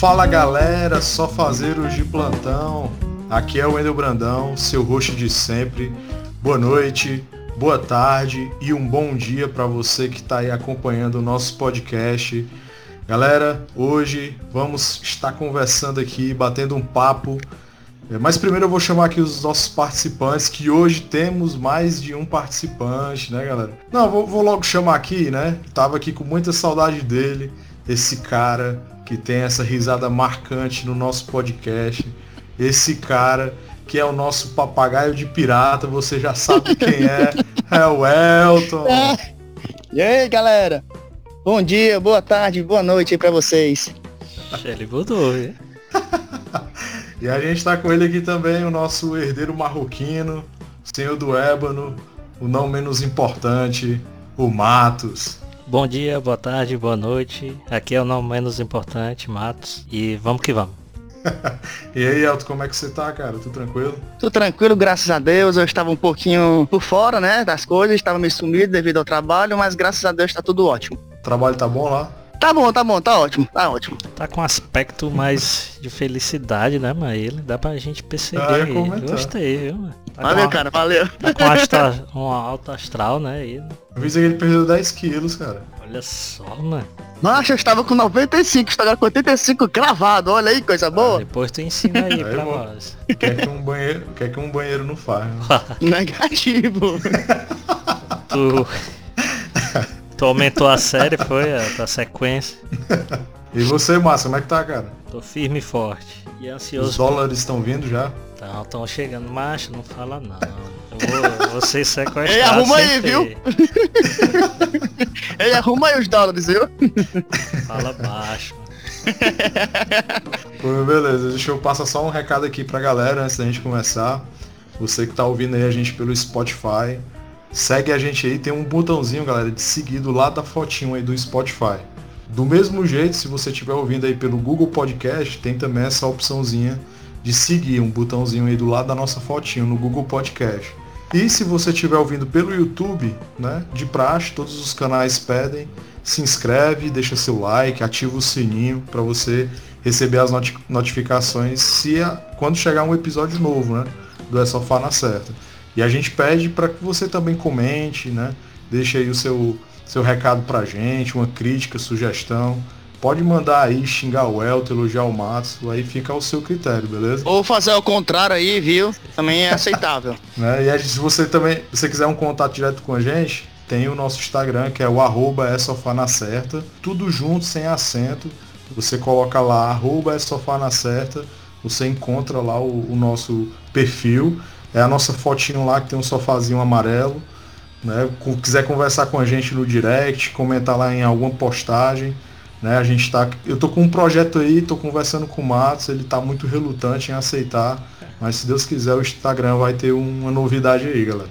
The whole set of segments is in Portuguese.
Fala galera, só fazer os de plantão. Aqui é o Wendel Brandão, seu host de sempre. Boa noite, boa tarde e um bom dia para você que está aí acompanhando o nosso podcast. Galera, hoje vamos estar conversando aqui, batendo um papo. É, mas primeiro eu vou chamar aqui os nossos participantes, que hoje temos mais de um participante, né, galera? Não, vou, vou logo chamar aqui, né? Tava aqui com muita saudade dele, esse cara que tem essa risada marcante no nosso podcast. Esse cara que é o nosso papagaio de pirata, você já sabe quem é. É o Elton. E aí, galera? Bom dia, boa tarde, boa noite aí pra vocês. Ele mudou, hein? E a gente tá com ele aqui também, o nosso herdeiro marroquino, senhor do ébano, o não menos importante, o Matos. Bom dia, boa tarde, boa noite. Aqui é o não menos importante, Matos. E vamos que vamos. e aí, Elton, como é que você tá, cara? Tudo tranquilo? Tudo tranquilo, graças a Deus. Eu estava um pouquinho por fora, né, das coisas, estava meio sumido devido ao trabalho, mas graças a Deus tá tudo ótimo. O trabalho tá bom lá? Tá bom, tá bom, tá ótimo, tá ótimo. Tá com aspecto mais de felicidade, né, mas ele dá pra gente perceber. Ah, aí. comentar. Gostei, viu? mano? Tá Valeu, com, cara, valeu. Tá com astra, um alto astral, né? aí. Eu vi que ele perdeu 10 quilos, cara. olha só, mano. Nossa, eu estava com 95, estou agora com 85 cravado, olha aí, coisa boa. Depois tu ensina aí Aí, pra bom. nós. Quer que um banheiro, quer que um banheiro não faz. Né? Negativo. Tu, tu aumentou a série, foi a tua sequência. E você, Márcio, como é que tá, cara? Tô firme e forte. E Os ansioso. dólares estão vindo já? Estão chegando. Macho, não fala não. Eu vou, ser sequestrado. Ei, arruma aí, ter. viu? Ei, arruma aí os dólares, viu? Fala baixo. Pô, beleza, deixa eu passar só um recado aqui pra galera antes da gente começar. Você que tá ouvindo aí a gente pelo Spotify, segue a gente aí, tem um botãozinho, galera, de seguir do lado da fotinho aí do Spotify. Do mesmo jeito, se você estiver ouvindo aí pelo Google Podcast, tem também essa opçãozinha de seguir, um botãozinho aí do lado da nossa fotinho no Google Podcast. E se você estiver ouvindo pelo YouTube, né, de praxe, todos os canais pedem, se inscreve, deixa seu like, ativa o sininho para você receber as noti- notificações se a- quando chegar um episódio novo, né, do É Sofá na Certa. E a gente pede para que você também comente, né, deixe aí o seu seu recado pra gente, uma crítica, sugestão. Pode mandar aí xingar o Elton, elogiar o Matos, aí fica ao seu critério, beleza? Ou fazer ao contrário aí, viu? Também é aceitável. né? E aí, se você também, se você quiser um contato direto com a gente, tem o nosso Instagram, que é o arroba é sofá na certa, tudo junto, sem acento. Você coloca lá, arroba é sofá na certa, você encontra lá o, o nosso perfil. É a nossa fotinho lá que tem um sofazinho amarelo. Né? Quiser conversar com a gente no direct, comentar lá em alguma postagem. Né? A gente tá. Eu tô com um projeto aí, tô conversando com o Matos, ele tá muito relutante em aceitar. Mas se Deus quiser, o Instagram vai ter uma novidade aí, galera.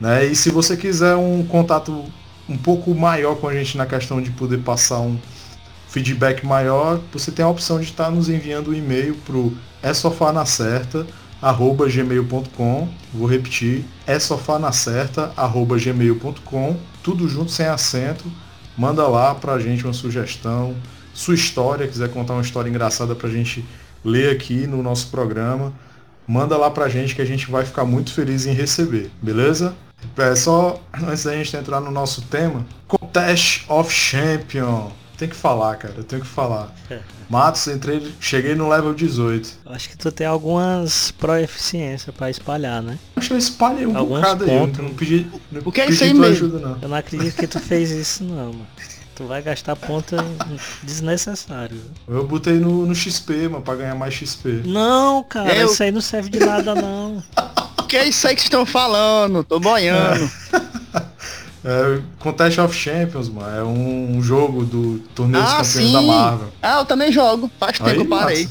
Né? E se você quiser um contato um pouco maior com a gente na questão de poder passar um feedback maior, você tem a opção de estar nos enviando um e-mail pro é sofá na certa arroba gmail.com vou repetir. É sofá na certa arroba gmail.com tudo junto sem acento. Manda lá pra gente uma sugestão sua história quiser contar uma história engraçada pra gente ler aqui no nosso programa. Manda lá pra gente que a gente vai ficar muito feliz em receber, beleza? É só antes da gente entrar no nosso tema, Contest of Champion. Tem que falar, cara, eu tenho que falar. Matos, entrei, cheguei no level 18. Eu Acho que tu tem algumas proeficiência pra espalhar, né? Acho que eu espalhei um Alguns bocado aí, eu pontos. não pedi, não O que é pedi isso aí mesmo? ajuda não. Eu não acredito que tu fez isso não, mano. Tu vai gastar ponta desnecessário. Eu botei no, no XP, mano, pra ganhar mais XP. Não, cara, Eu- isso aí não serve de nada não. O que é isso aí que vocês estão falando? Tô boiando. É, Contest of Champions, mano, é um, jogo do torneio Ah, dos campeões sim. da Marvel. Ah, eu também jogo. Faz tempo que eu parei.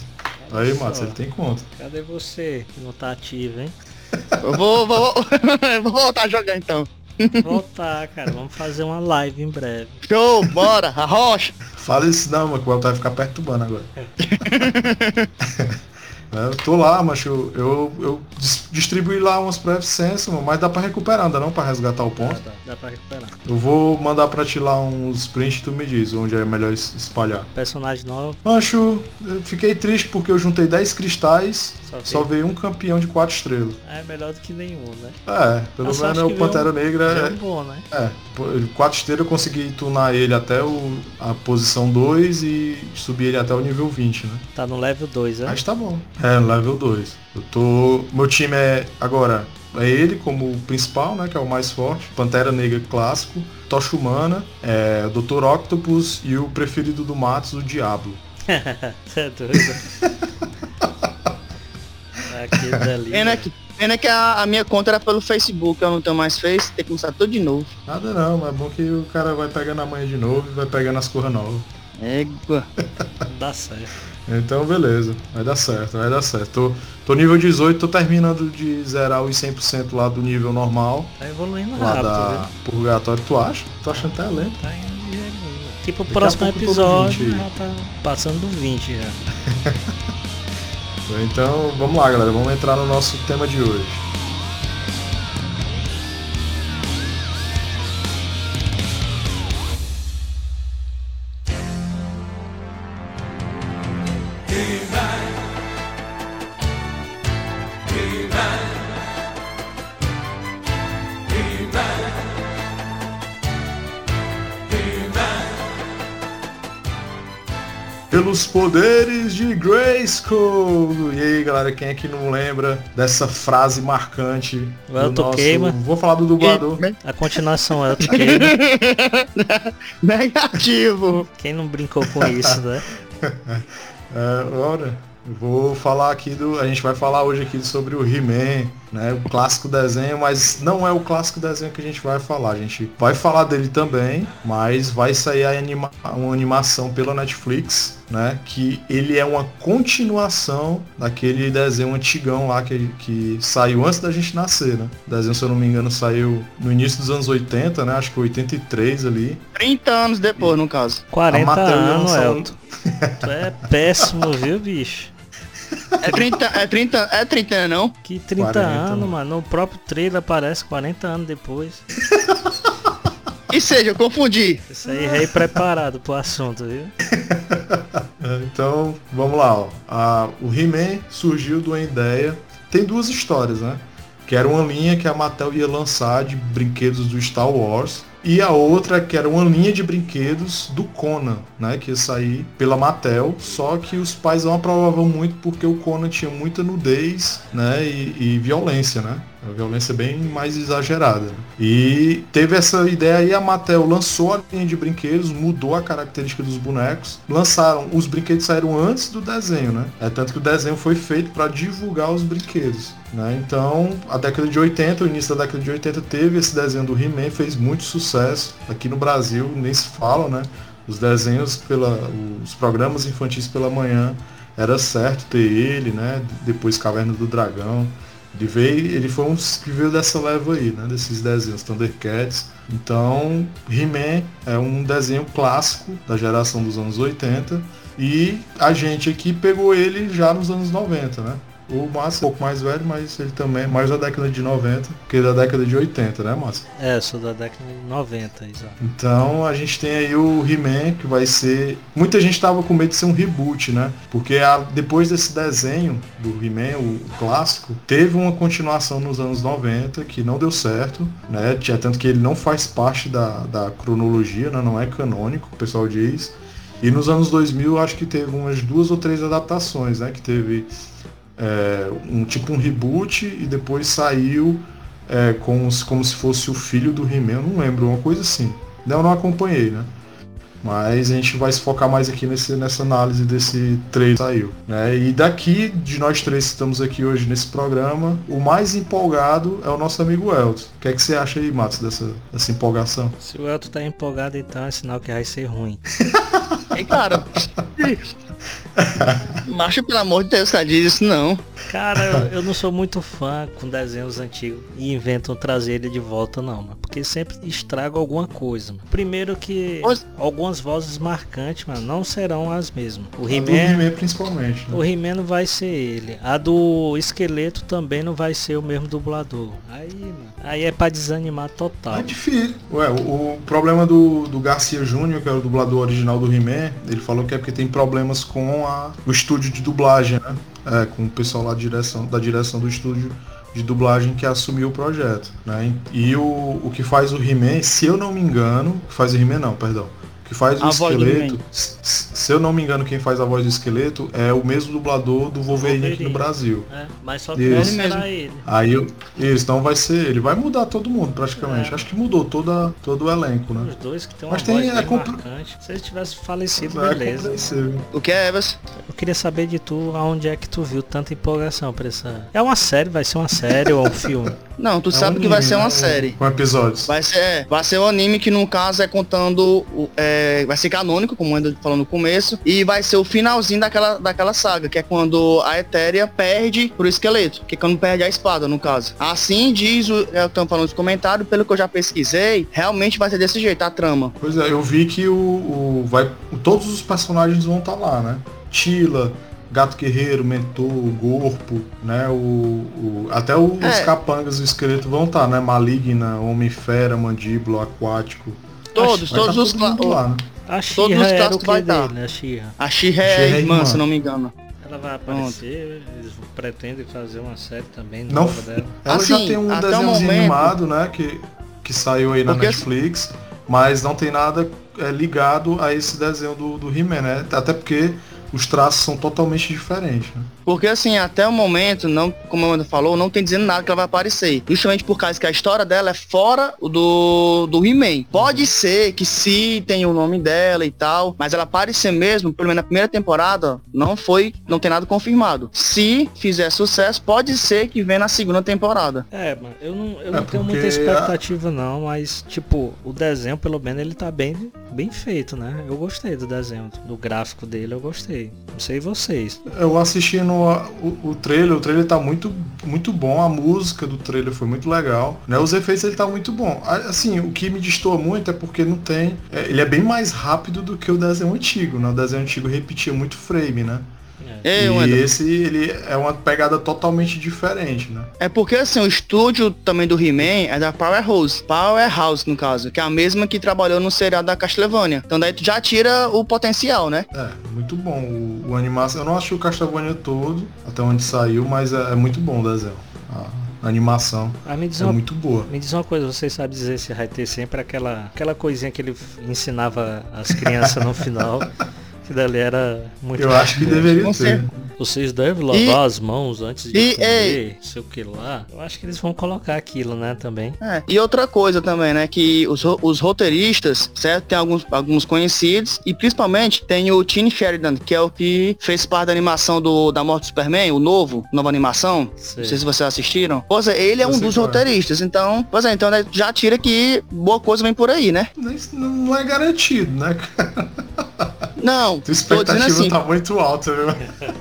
Aí, Matos, ele tem conta. Cadê você que não tá ativo, hein? Eu vou, vou, vou voltar a jogar então. Voltar, cara. Vamos fazer uma live em breve. Show, bora, arrocha. Fala isso não, mano, que o Elton vai ficar perturbando agora. É, eu tô lá, macho, eu, eu, eu distribuí lá umas pré-licenças, mas dá pra recuperar, ainda não pra resgatar o ponto. Dá, dá, dá pra recuperar. Eu vou mandar pra ti lá uns prints e tu me diz onde é melhor es- espalhar. Personagem novo, Mancho, eu fiquei triste porque eu juntei 10 cristais, só, só veio. um campeão de 4 estrelas. É melhor do que nenhum, né? É, pelo Mas menos o Pantera Negra É é, bom, né? É, quatro esteiras eu consegui tunar ele até o, a posição 2 e subir ele até o nível 20, né? Tá no level 2, né? Mas tá bom. É, level 2. Eu tô. Meu time é. Agora, é ele como o principal, né? Que é o mais forte. Pantera Negra clássico. Tocha Humana, é, Dr. Octopus e o preferido do Matos, o Diablo. é doido. Pena que, pena que a, a minha conta era pelo Facebook, eu não tenho mais Face, tem que começar tudo de novo. Nada não, mas é bom que o cara vai pegando a manha de novo e vai pegando as cores novas. Égua. Dá certo. Então beleza, vai dar certo, vai dar certo. Tô, tô nível 18, tô terminando de zerar os 100% lá do nível normal, Tá evoluindo lá rápido, da viu? purgatório. Tu acha? Tô achando até lento. Tá indo. Tipo, o próximo episódio 20 aí. já tá passando do 20 já. Então vamos lá galera, vamos entrar no nosso tema de hoje. Poderes de Grayskull! E aí, galera, quem é que não lembra dessa frase marcante O Elton queima. Vou falar do dublador. A continuação é o que Negativo. Quem não brincou com isso, né? É, ora, vou falar aqui do. A gente vai falar hoje aqui sobre o He-Man, né? O clássico desenho, mas não é o clássico desenho que a gente vai falar. A gente vai falar dele também, mas vai sair a anima uma animação pela Netflix, né? Que ele é uma continuação daquele desenho antigão lá que, que saiu antes da gente nascer, né? O desenho, se eu não me engano, saiu no início dos anos 80, né? Acho que 83 ali. 30 anos depois, no caso. 40 A Matheus anos, um- Elton. Tu é péssimo, viu, bicho? É 30, é 30, é 30, né, não? Que 30 40, anos, mano. No próprio trailer aparece 40 anos depois. E seja, eu confundi. Isso aí rei preparado pro assunto, viu? É, Então, vamos lá. Ó. A- o He-Man surgiu de uma ideia. Tem duas histórias, né? Que era uma linha que a Mattel ia lançar de brinquedos do Star Wars. E a outra que era uma linha de brinquedos do Conan, né? Que ia sair pela Mattel. Só que os pais não aprovavam muito porque o Conan tinha muita nudez, né? E, e violência, né? Uma violência bem mais exagerada. E teve essa ideia aí, a Mattel lançou a linha de brinquedos, mudou a característica dos bonecos, lançaram, os brinquedos saíram antes do desenho, né? É tanto que o desenho foi feito para divulgar os brinquedos. Né? Então, a década de 80, o início da década de 80 teve esse desenho do He-Man, fez muito sucesso. Aqui no Brasil nem se fala, né? Os desenhos pela. os programas infantis pela manhã era certo ter ele, né? Depois Caverna do Dragão. Ele veio, ele foi um que veio dessa leva aí, né? Desses desenhos, Thundercats. Então, He-Man é um desenho clássico da geração dos anos 80. E a gente aqui pegou ele já nos anos 90, né? O Márcio é um pouco mais velho, mas ele também é mais da década de 90 que da década de 80, né, Márcio? É, sou da década de 90, exato. Então a gente tem aí o He-Man que vai ser. Muita gente tava com medo de ser um reboot, né? Porque a- depois desse desenho do He-Man, o, o clássico, teve uma continuação nos anos 90 que não deu certo, né? Tinha tanto que ele não faz parte da, da cronologia, né? Não é canônico, o pessoal diz. E nos anos 2000 acho que teve umas duas ou três adaptações, né? Que teve é, um tipo um reboot e depois saiu é, como, se, como se fosse o filho do He-Man, não lembro, uma coisa assim. Eu não acompanhei, né? Mas a gente vai se focar mais aqui nesse, nessa análise desse trailer que saiu. Né? E daqui, de nós três que estamos aqui hoje nesse programa, o mais empolgado é o nosso amigo Elton. O que é que você acha aí, Matos, dessa, dessa empolgação? Se o Elton tá empolgado, então é sinal que vai ser ruim. E cara. Macho, pelo amor de Deus, cara, diz isso não. Cara, eu, eu não sou muito fã com desenhos antigos e inventam trazer ele de volta não, mano. porque sempre estraga alguma coisa. Mano. Primeiro que Pois- algumas vozes marcantes, mano, não serão as mesmas. O He-Man principalmente. né? o He-Man não vai ser ele. A do esqueleto também não vai ser o mesmo dublador. Aí, mano, aí é pra desanimar total. É difícil. Ué, o, o problema do, do Garcia Júnior, que é o dublador original do He-Man, ele falou que é porque tem problemas com a, o estúdio de dublagem, né? É, com o pessoal lá direção, da direção do estúdio de dublagem que assumiu o projeto, né? E o, o que faz o He-Man, se eu não me engano, faz o He-Man não, perdão. O que faz o A voz do esqueleto, se, eu não me engano, quem faz a voz do esqueleto é o mesmo dublador do Wolverine, aqui no Wolverine. Brasil. É, mas só que Isso. vai esperar ele. Aí eu, isso, então vai ser, ele vai mudar todo mundo praticamente. É. Acho que mudou toda, todo o elenco, né? Os dois que tem uma Mas tem- voz é compl- marcante. Se eles tivessem falecido, É beleza. compreensível. O que é, Evas? Eu queria saber de tu, aonde é que tu viu tanta empolgação pra essa... É uma série, vai ser uma série ou um filme? Não, tu É sabe um que vai anime, ser uma né? série. Com episódios. Vai ser, vai ser um anime que no caso é contando, o- é, vai ser canônico, como eu ainda falou no começo, e vai ser o finalzinho daquela, daquela saga, que é quando a Etéria perde pro esqueleto, que é quando perde a espada, no caso. Assim diz, o, eu tô falando nos comentários, pelo que eu já pesquisei, realmente vai ser desse jeito, a trama. Pois é, eu vi que o, o- vai, todos os personagens vão estar lá, né? Tila, Gato Guerreiro, Mentor, Gorpo, né? O, o- até o- os É. capangas do esqueleto vão estar, né? Maligna, Homem-Fera, Mandíbula, Aquático. Todos, todos tá os... todo lá? A Todos os era o clássicos que vai dele, dar. né? A Shira. A She-Ra She-Ra é é irmã, irmã. se não me engano. Ela vai aparecer, eles pretendem fazer uma série também Não nova f- dela. Ela Assim, já tem um até o desenhozinho momento- animado, né? Que, que saiu aí na Porque- Netflix, mas não tem nada é, ligado a esse desenho do, do He-Man, né? Até porque os traços são totalmente diferentes, né? Porque assim, até o momento, não, como a Amanda falou, não tem dizendo nada que ela vai aparecer. Justamente por causa que a história dela é fora do, do He-Man. Pode ser que se tem o nome dela e tal, mas ela aparecer mesmo, pelo menos na primeira temporada, não foi, não tem nada confirmado. Se fizer sucesso, pode ser que venha na segunda temporada. É, mano, eu não, eu É não tenho muita expectativa não, mas tipo, o desenho pelo menos ele tá bem, bem feito, né? Eu gostei do desenho, do gráfico dele eu gostei. Não sei vocês. Eu assistindo a- o, o trailer, o trailer tá muito, muito bom, a música do trailer foi muito legal, né? Os efeitos ele tá muito bom. Assim, o que me destoa muito é porque não tem. é, ele é bem mais rápido do que o desenho antigo, né? O desenho antigo repetia muito frame, né? Ei, e Wendel, esse ele é uma pegada totalmente diferente, né? É porque assim, o estúdio também do He-Man é da Powerhouse. Powerhouse, no caso, que é a mesma que trabalhou no seriado da Castlevania. Então daí tu já tira o potencial, né? É, muito bom. O, o animação, eu não achei o Castlevania todo, até onde saiu, mas é, é muito bom o desenho. A, a animação Ah, me diz é uma muito boa. Me diz uma coisa, você sabe dizer se vai ter sempre aquela, aquela coisinha que ele ensinava as crianças no final? Que dali era muito Eu acho que deveria ter. certeza. Vocês devem lavar E- as mãos antes de e- comer, sei o que lá. Eu acho que eles vão colocar aquilo, né, também. É, E outra coisa também, né? Que os, os roteiristas, certo? Tem alguns, alguns conhecidos. E principalmente tem o Gene Sheridan, que é o que fez parte da animação do, da Morte do Superman, o novo, nova animação. Sei. Não sei se vocês assistiram. Pois é, ele é um dos roteiristas. Então, pois é, então né, já tira que boa coisa vem por aí, né? Nem- Não é garantido, né? Não, tô expectativa assim, tá muito alta, viu?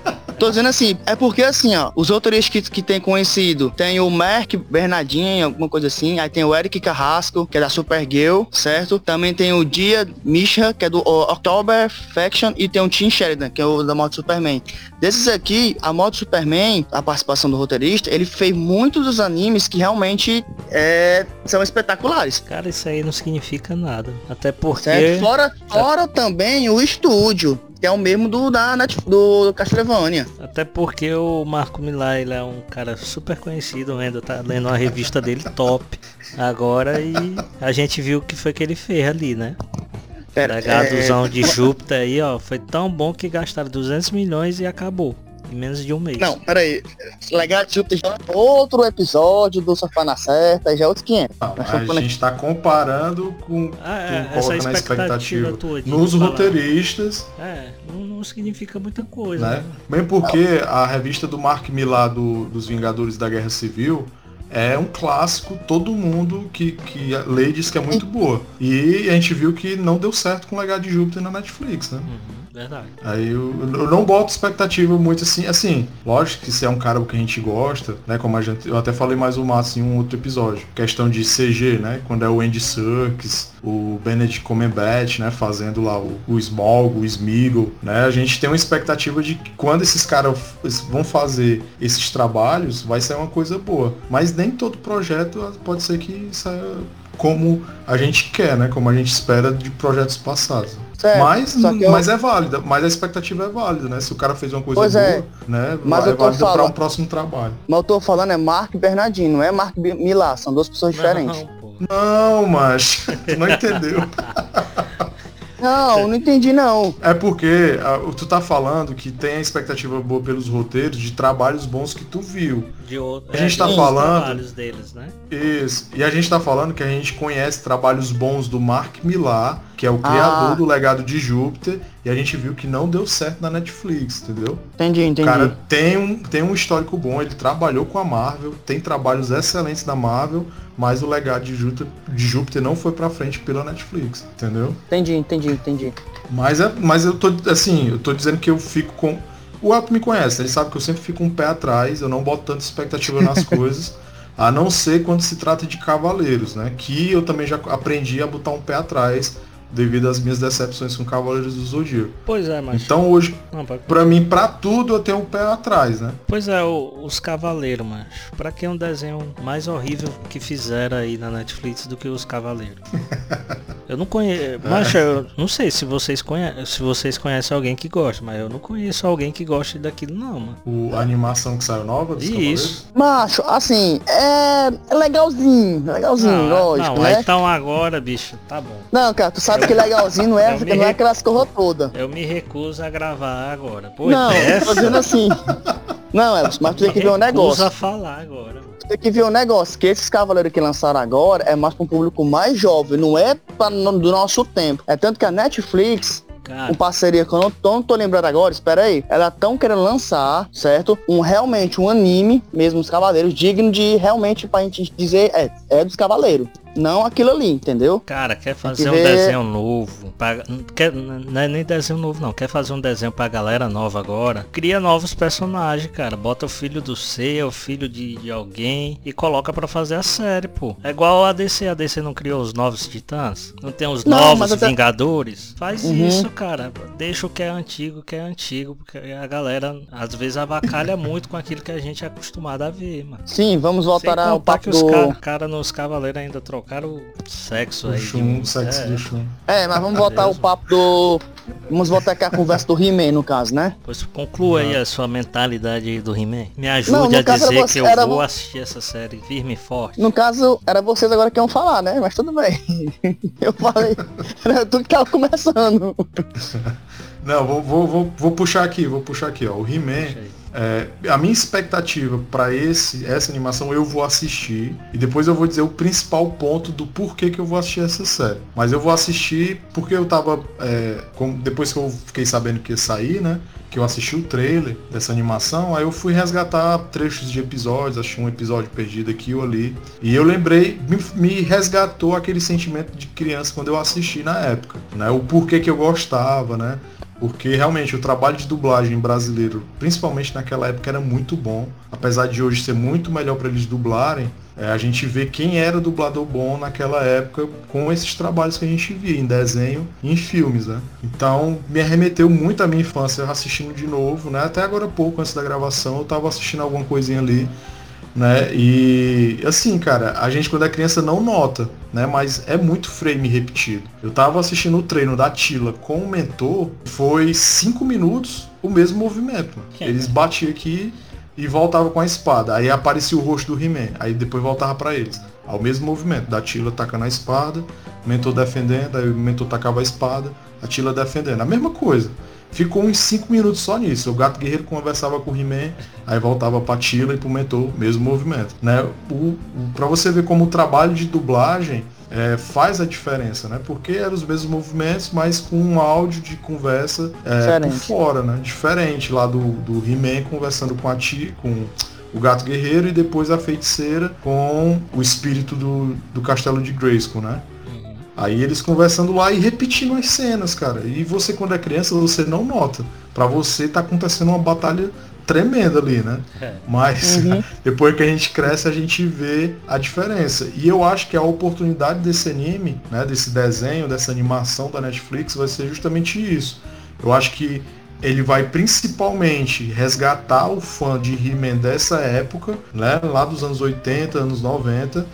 Tô dizendo assim, é porque assim, ó, os roteiristas que, que tem conhecido, tem o Mark Bernardinho, alguma coisa assim, aí tem o Eric Carrasco, que é da Supergirl, certo? Também tem o Dia Mishra, que é do ó, October Faction, e tem o Tim Sheridan, que é o da moto Superman. Desses aqui, a moto Superman, a participação do roteirista, ele fez muitos dos animes que realmente é, são espetaculares. Cara, isso aí não significa nada. Até porque. Certo? Fora, fora também o estúdio, que é o mesmo do da do Castlevania. Até porque o Marco Millar, ele é um cara super conhecido, ainda tá lendo uma revista dele top agora e a gente viu o que foi que ele fez ali, né? Pera, Legadozão de Júpiter aí, ó, foi tão bom que gastaram 200 milhões e acabou. Em menos de um mês. Não, peraí. Legado de Júpiter já é outro episódio do Sofá na Certa, já é outro 500. Não, Nós a estamos falando- gente tá comparando com Ah, é, essa coloca na expectativa expectativa tua de nos roteiristas, É, não, não significa muita coisa, né? né? Bem porque a revista do Mark Millar do- dos Vingadores da Guerra Civil é um clássico, todo mundo que, que lê diz que é muito boa. E a gente viu que não deu certo com o Legado de Júpiter na Netflix, né? Uhum. Verdade. Aí eu, eu não boto expectativa muito assim, assim, lógico que se é um cara que a gente gosta, né, como a gente, eu até falei mais o Márcio em um outro episódio, questão de CG, né, quando é o Andy Serkis, o Benedict Cumberbatch, né, fazendo lá o, o Smog, o Smeagol, né, a gente tem uma expectativa de que quando esses caras vão fazer esses trabalhos, vai ser uma coisa boa, mas nem todo projeto pode ser que saia como a gente quer, né, como a gente espera de projetos passados. Certo, mas, eu... mas é válida, mas a expectativa é válida, né? Se o cara fez uma coisa pois boa, é. né? Mas é válida para um próximo trabalho. Mas eu tô falando é Mark Bernardino, não é Mark Milá, são duas pessoas diferentes. Não, não mas não entendeu. Não, não entendi não. É porque tu tá falando que tem a expectativa boa pelos roteiros de trabalhos bons que tu viu. De outro, a gente é, tá falando trabalhos deles, né? Isso. E a gente tá falando que a gente conhece trabalhos bons do Mark Millar, que é o criador ah. do legado de Júpiter, e a gente viu que não deu certo na Netflix, entendeu? Entendi, entendi. O cara tem um, tem um histórico bom, ele trabalhou com a Marvel, tem trabalhos excelentes da Marvel, mas o legado de Júpiter, de Júpiter não foi para frente pela Netflix, entendeu? Entendi, entendi, entendi. Mas, é, mas eu tô, assim, eu tô dizendo que eu fico com... O Elton me conhece, ele sabe que eu sempre fico um pé atrás, eu não boto tanta expectativa nas coisas, a não ser quando se trata de cavaleiros, né? Que eu também já aprendi a botar um pé atrás devido às minhas decepções com Cavaleiros do Zodíaco. Pois é, mas... Então hoje, para mim, para tudo eu tenho um pé atrás, né? Pois é, os Cavaleiros, mas para que um desenho mais horrível que fizeram aí na Netflix do que os Cavaleiros? eu não conheço, mas eu não sei se vocês conhecem, se vocês conhecem alguém que gosta, mas eu não conheço alguém que goste daquilo não, mano. O, a animação que saiu nova dos Isso. Macho, assim, é, é legalzinho, legalzinho, ah, lógico, não, né? Então agora, bicho, tá bom. Não, cara, tu sabe que legalzinho não é, não é aquelas corras todas. Eu me recuso a gravar agora. Pois não, é, tô dizendo assim. Não, Elvis, mas tu tem que ver um negócio. a falar agora. Tem que ver um negócio, que esses cavaleiros que lançaram agora é mais para um público mais jovem, não é pra, no, do nosso tempo. É tanto que a Netflix Cara. Um parceria que eu não tô, não tô lembrando agora, espera aí. Ela tão querendo lançar, certo? Um realmente um anime, mesmo os Cavaleiros, digno de realmente pra gente dizer, é, é dos Cavaleiros não aquilo ali, entendeu? Cara, quer fazer um desenho novo, pra, quer, não é nem desenho novo não, quer fazer um desenho pra galera nova agora, cria novos personagens, cara, bota o filho do C, o filho de, de alguém e coloca pra fazer a série, pô. É igual a DC, a DC não criou os novos titãs? Não tem os não, novos até... Vingadores? Faz uhum. isso, cara, deixa o que é antigo, que é antigo, porque a galera às vezes avacalha muito com aquilo que a gente é acostumado a ver, mano. Sim, vamos voltar ao papo que do... os caras cara nos Cavaleiros ainda trocam trocaram o sexo o aí. Chum, de... sexo é. do chum. É, mas vamos voltar o papo do. Vamos voltar aqui a conversa do He-Man, no caso, né? Pois conclua aí a sua mentalidade aí do He-Man. Me ajude Não, a dizer você, que eu era... vou assistir essa série firme e forte. No caso, era vocês agora que iam falar, né? Mas tudo bem. eu falei. Era tu que tava começando. Não, vou, vou, vou, vou puxar aqui, vou puxar aqui, ó. O He-Man é, a minha expectativa para esse essa animação eu vou assistir e depois eu vou dizer o principal ponto do porquê que eu vou assistir essa série. Mas eu vou assistir porque eu tava é, com, depois que eu fiquei sabendo que ia sair, né? Que eu assisti o trailer dessa animação, aí eu fui resgatar trechos de episódios, achei um episódio perdido aqui ou ali. E eu lembrei, me, me resgatou aquele sentimento de criança quando eu assisti na época, né? O porquê que eu gostava, né? Porque realmente o trabalho de dublagem brasileiro, principalmente naquela época, era muito bom. Apesar de hoje ser muito melhor para eles dublarem, é, a gente vê quem era dublador bom naquela época com esses trabalhos que a gente via em desenho e em filmes, né? Então me arremeteu muito à minha infância assistindo de novo, né? Até agora pouco antes da gravação eu estava assistindo alguma coisinha ali né? E assim, cara, a gente quando é criança não nota, né? Mas é muito frame repetido. Eu tava assistindo o treino da Tila com o mentor, foi cinco minutos o mesmo movimento. Eles batiam aqui e voltavam com a espada. Aí aparecia o rosto do He-Man, aí depois voltava para eles. Ao mesmo movimento, da Tila tacando a espada, o mentor defendendo, aí o mentor tacava a espada, a Tila defendendo. A mesma coisa. Ficou uns 5 minutos só nisso. O gato guerreiro conversava com o He-Man, aí voltava pra Tila e pro mentor, mesmo movimento. Né? O, pra você ver como o trabalho de dublagem é, faz a diferença, né? Porque eram os mesmos movimentos, mas com um áudio de conversa é, por fora, né? Diferente lá do, do He-Man conversando com a Ti, com o gato guerreiro e depois a feiticeira com o espírito do, do castelo de Grayskull, né? Aí eles conversando lá e repetindo as cenas, cara. E você quando é criança, você não nota. Para você tá acontecendo uma batalha tremenda ali, né? É. Mas uhum. depois que a gente cresce, a gente vê a diferença. E eu acho que a oportunidade desse anime, né, desse desenho, dessa animação da Netflix vai ser justamente isso. Eu acho que ele vai principalmente resgatar o fã de He-Man dessa época, né, lá dos anos 80, anos 90,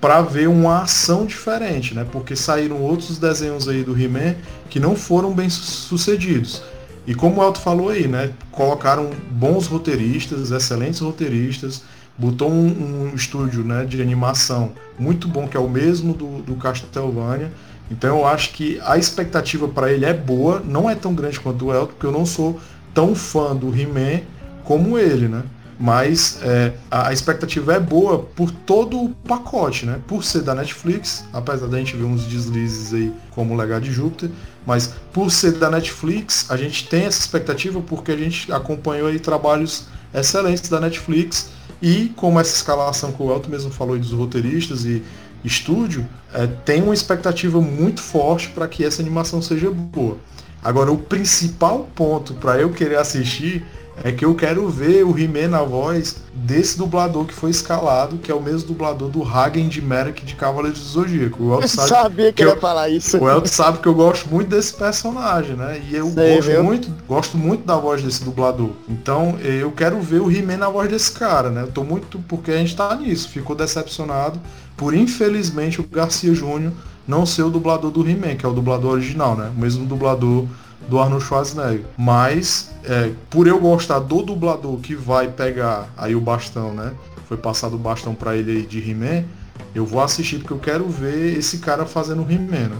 para ver uma ação diferente, né? Porque saíram outros desenhos aí do He-Man que não foram bem sucedidos. E como o Elton falou aí, né? Colocaram bons roteiristas, excelentes roteiristas, botou um, um estúdio né, de animação muito bom, que é o mesmo do, do Castlevania. Então eu acho que a expectativa para ele é boa, não é tão grande quanto o Elton, porque eu não sou tão fã do He-Man como ele, né? Mas é, a expectativa é boa por todo o pacote, né? Por ser da Netflix, apesar da gente ver uns deslizes aí como o Legado de Júpiter, mas por ser da Netflix, a gente tem essa expectativa porque a gente acompanhou aí trabalhos excelentes da Netflix e como essa escalação que o Elton mesmo falou dos roteiristas e estúdio, é, tem uma expectativa muito forte para que essa animação seja boa. Agora, o principal ponto para eu querer assistir é que eu quero ver o He-Man na voz desse dublador que foi escalado, que é o mesmo dublador do Hagen de Merrick de Cavaleiros do Zodíaco. O Elton sabe sabia que, eu ia falar isso. O Elton sabe que eu gosto muito desse personagem, né? E eu Sei, gosto muito, gosto muito da voz desse dublador. Então, eu quero ver o He-Man na voz desse cara, né? Eu tô muito porque a gente tá nisso, ficou decepcionado por infelizmente o Garcia Júnior não ser o dublador do He-Man, que é o dublador original, né? O mesmo dublador do Arnold Schwarzenegger. Mas, é, por eu gostar do dublador que vai pegar aí o bastão, né? Foi passado o bastão para ele aí de He-Man, eu vou assistir porque eu quero ver esse cara fazendo He-Man, né?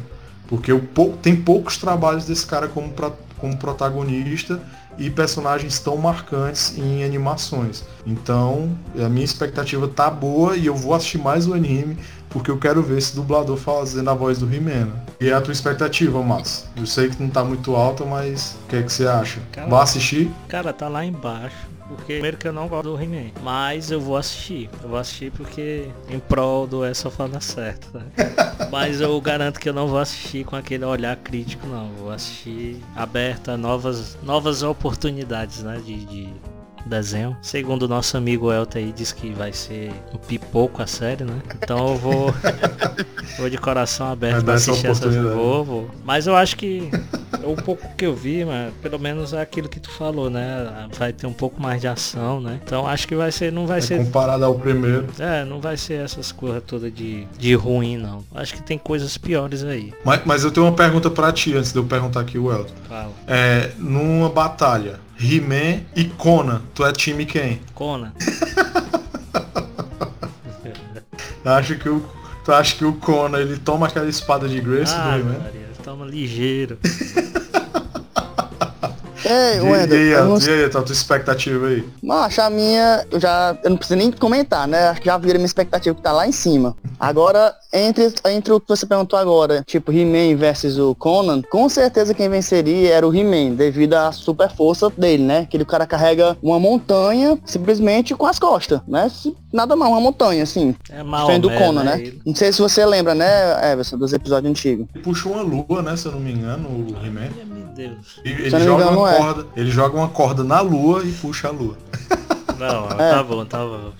Porque eu, tem poucos trabalhos desse cara como, pra, como protagonista e personagens tão marcantes em animações. Então, a minha expectativa tá boa e eu vou assistir mais o anime porque eu quero ver esse dublador fazendo a voz do He-Man. E é a tua expectativa, Márcio? Eu sei que não tá muito alta, mas o que é que você acha? Cara, Vai assistir? Cara, tá lá embaixo. Porque primeiro que eu não gosto do He-Man. Mas eu vou assistir. Eu vou assistir porque em prol do É Só Falar Certo. Né? mas eu garanto que eu não vou assistir com aquele olhar crítico não. Vou assistir aberta a novas, novas oportunidades, né? de, de desenho. Segundo o nosso amigo Elton aí, diz que vai ser um pipoco a série, né? Então eu vou, vou de coração aberto pra assistir essas vou, vou. Mas eu acho que o pouco que eu vi, mas pelo menos é aquilo que tu falou, né? Vai ter um pouco mais de ação, né? Então acho que vai ser, não vai é ser. Comparado ao primeiro. É, não vai ser essas coisas todas de, de ruim, não. Acho que tem coisas piores aí. Mas, mas eu tenho uma pergunta para ti antes de eu perguntar aqui o Elton. Fala. É, numa batalha, He-Man e Conan. Tu é time quem? Conan. acho que o, tu acha que o Conan ele toma aquela espada de Grace ah, do He-Man? Toma ligeiro. Ei, Wender, e, aí, não... e aí, tá tua expectativa aí? Macho, a minha, eu já, eu não preciso nem comentar, né? Acho que já viram minha expectativa que tá lá em cima. Agora, entre, entre o que você perguntou agora, tipo He-Man versus o Conan, com certeza quem venceria era o He-Man, devido à super força dele, né? Que o cara carrega uma montanha simplesmente com as costas, né? Nada mal, uma montanha, assim. É mal, do Conan, né? né? Não sei se você lembra, né, Everson, dos episódios antigos. Puxou uma lua, né, se eu não me engano, o He-Man. Deus. Ele, ele joga engano, uma é. corda, ele joga uma corda na lua e puxa a lua. Não, é. tá bom, tá bom.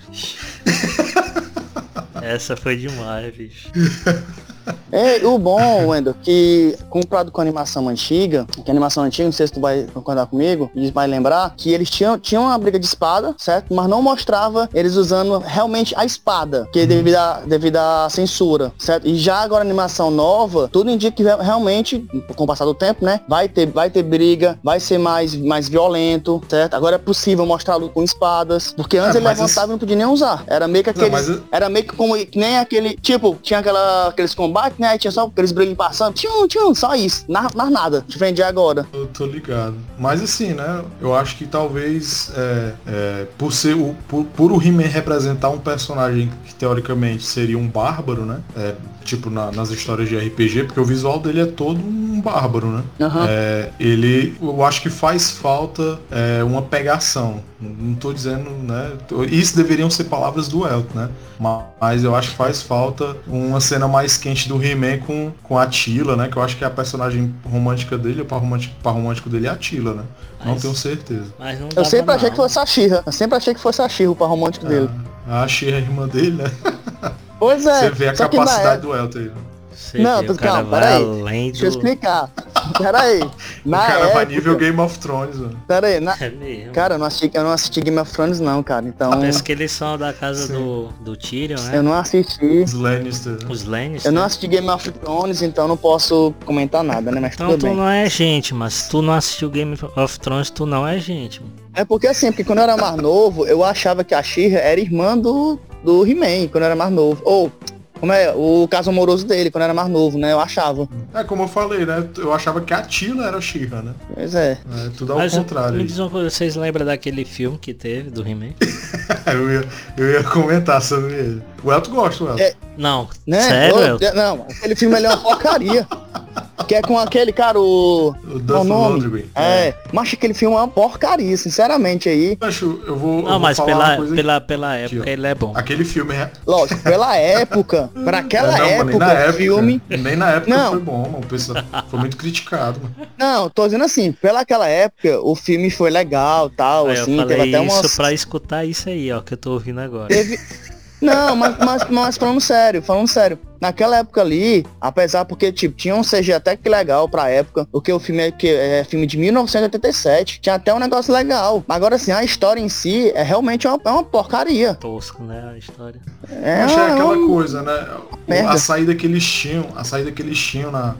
Essa foi demais, bicho. É, o bom, Wendel, que comparado com a animação antiga, que a animação antiga, não sei se tu vai concordar comigo, e vai lembrar, que eles tinham, tinham uma briga de espada, certo? Mas não mostrava eles usando realmente a espada, que é devido a, devido à censura, certo? E já agora a animação nova, tudo indica que realmente, com o passar do tempo, né, vai ter, vai ter briga, vai ser mais, mais violento, certo? Agora é possível mostrá-lo com espadas, porque antes é, ele levantava e não podia nem usar. Era meio que aqueles, não, era meio que como, que nem aquele, tipo, tinha aquela, aqueles combates, né? Tinha só aqueles brilhos passando. Tchum, tchum, só isso. Mais nada. Diferente agora. Eu tô ligado. Mas assim, né? Eu acho que talvez é, é, por ser o. Por, por o He-Man representar um personagem que teoricamente seria um bárbaro, né? É, tipo na- nas histórias de RPG, porque o visual dele é todo um bárbaro, né? Aham. É, ele, eu acho que faz falta é, uma pegação. Não tô dizendo, né? Isso deveriam ser palavras do Elton, né? Ma- Mas eu acho que faz falta uma cena mais quente do He-Man com, com a Tila, né? Que eu acho que é a personagem romântica dele, o par romântico, par romântico dele é a Tila, né? Não Mas- tenho certeza. Mas não Eu sempre achei não. que fosse a Xirra. Eu sempre achei que fosse a Xirra o par romântico dele. A Xia é a irmã dele, né? Pois é. Você vê a na capacidade época- do Elton aí. né? Você Não, cara calma, vai peraí. além Deixa eu do... explicar. Pera aí. O Na cara vai época... nível Game of Thrones, mano. Pera aí. Na... É mesmo. Cara, eu não, assisti, eu não assisti Game of Thrones não, cara. Então, Parece que eles são da casa Sim. do, do Tyrion, né? eu não assisti. Os Lannister. né? Os Lannister. Eu não assisti Game of Thrones, então não posso comentar nada, né? Mas Então tudo tu bem. não é gente, mas se tu não assistiu Game of Thrones, tu não é gente. mano. É porque assim, porque quando eu era mais novo, eu achava que a Xirra era irmã do, do He-Man, quando eu era mais novo. Ou, como é, o caso amoroso dele, quando eu era mais novo, né? Eu achava. É como eu falei, né? Eu achava que a Tila era a Xirra, né? Pois é. É, tudo ao Mas contrário. me diz uma coisa, vocês lembram daquele filme que teve do He-Man? eu, ia, eu ia comentar sobre ele. O Elton gosta, o Elton. É. Não, Né? sério, Ô, Elton? Não, aquele filme ali é uma porcaria. que é com aquele cara, o. O Duff nome? Lundgren. É, mas aquele filme é uma porcaria, sinceramente aí. Acho, eu vou, eu Não, vou mas pela, coisa pela, pela época ele é bom. Aquele filme é. Lógico, pela época, pra aquela É, não, época, nem na época, filme. Nem na época Não. foi bom, mano. Pessoal foi muito criticado, mano. Não, tô dizendo assim, pela aquela época, o filme foi legal, tal, Aí eu assim, falei teve até isso umas... pra escutar isso aí, ó, que eu tô ouvindo agora. Teve... Não, mas, mas, mas falando sério, falando sério. Naquela época ali, apesar porque, tipo, tinha um CG até que legal pra época, porque o filme é, que, é filme de 1987, tinha até um negócio legal. Agora, assim, a história em si é realmente uma, é uma porcaria. Tosco, né, a história. É, Mas é aquela um- coisa, né? Merda. A saída que eles tinham, a saída que eles tinham na,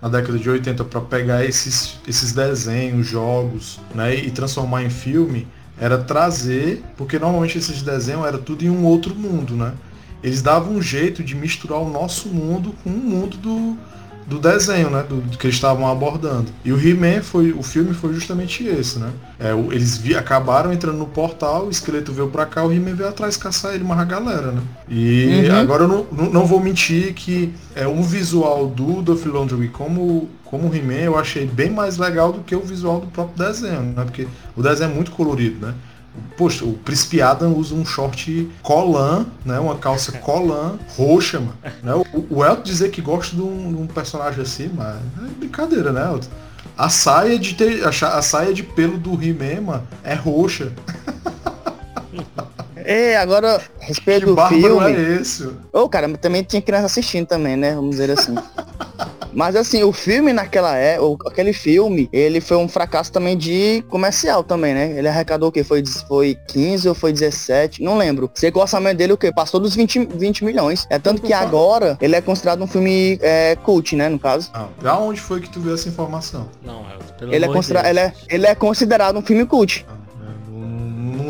na década de 80 pra pegar esses, esses desenhos, jogos, né? E transformar em filme, era trazer, porque normalmente esses desenhos era tudo em um outro mundo, né? Eles davam um jeito de misturar o nosso mundo com o mundo do, do desenho, né? Do, do que eles estavam abordando. E o He-Man foi, o filme foi justamente esse, né? É, o- eles vi- acabaram entrando no portal, o esqueleto veio pra cá, o He-Man veio atrás caçar ele, mas a galera, né? E Uhum. agora eu não, não, não vou mentir que é o visual do Duff Lundgren como como He-Man eu achei bem mais legal do que o visual do próprio desenho, né? Porque o desenho é muito colorido, né? Poxa, o Príncipe Adam usa um short colã, né? Uma calça colã roxa, mano. Né? O, o Elton dizer que gosta de um, de um personagem assim, mas é brincadeira, né, Elton? A saia de ter, a, saia de pelo do He-Man, mano, é roxa. É, agora, a Que respeito do bárbaro filme... é esse? Ô, cara, mas também tinha criança assistindo também, né? Vamos dizer assim. Mas assim, o filme naquela é, o- aquele filme, ele foi um fracasso também de comercial também, né? Ele arrecadou o quê? Foi, foi 15 ou foi 17? Não lembro. Sei que o orçamento dele o quê? Passou dos 20, 20 milhões. É tanto que agora ele é considerado um filme é, cult, né? No caso. Ah, da onde foi que tu viu essa informação? Não, Elton, pelo Ele é, amor de considera Deus. ele, é, ele é considerado um filme cult. Ah, é,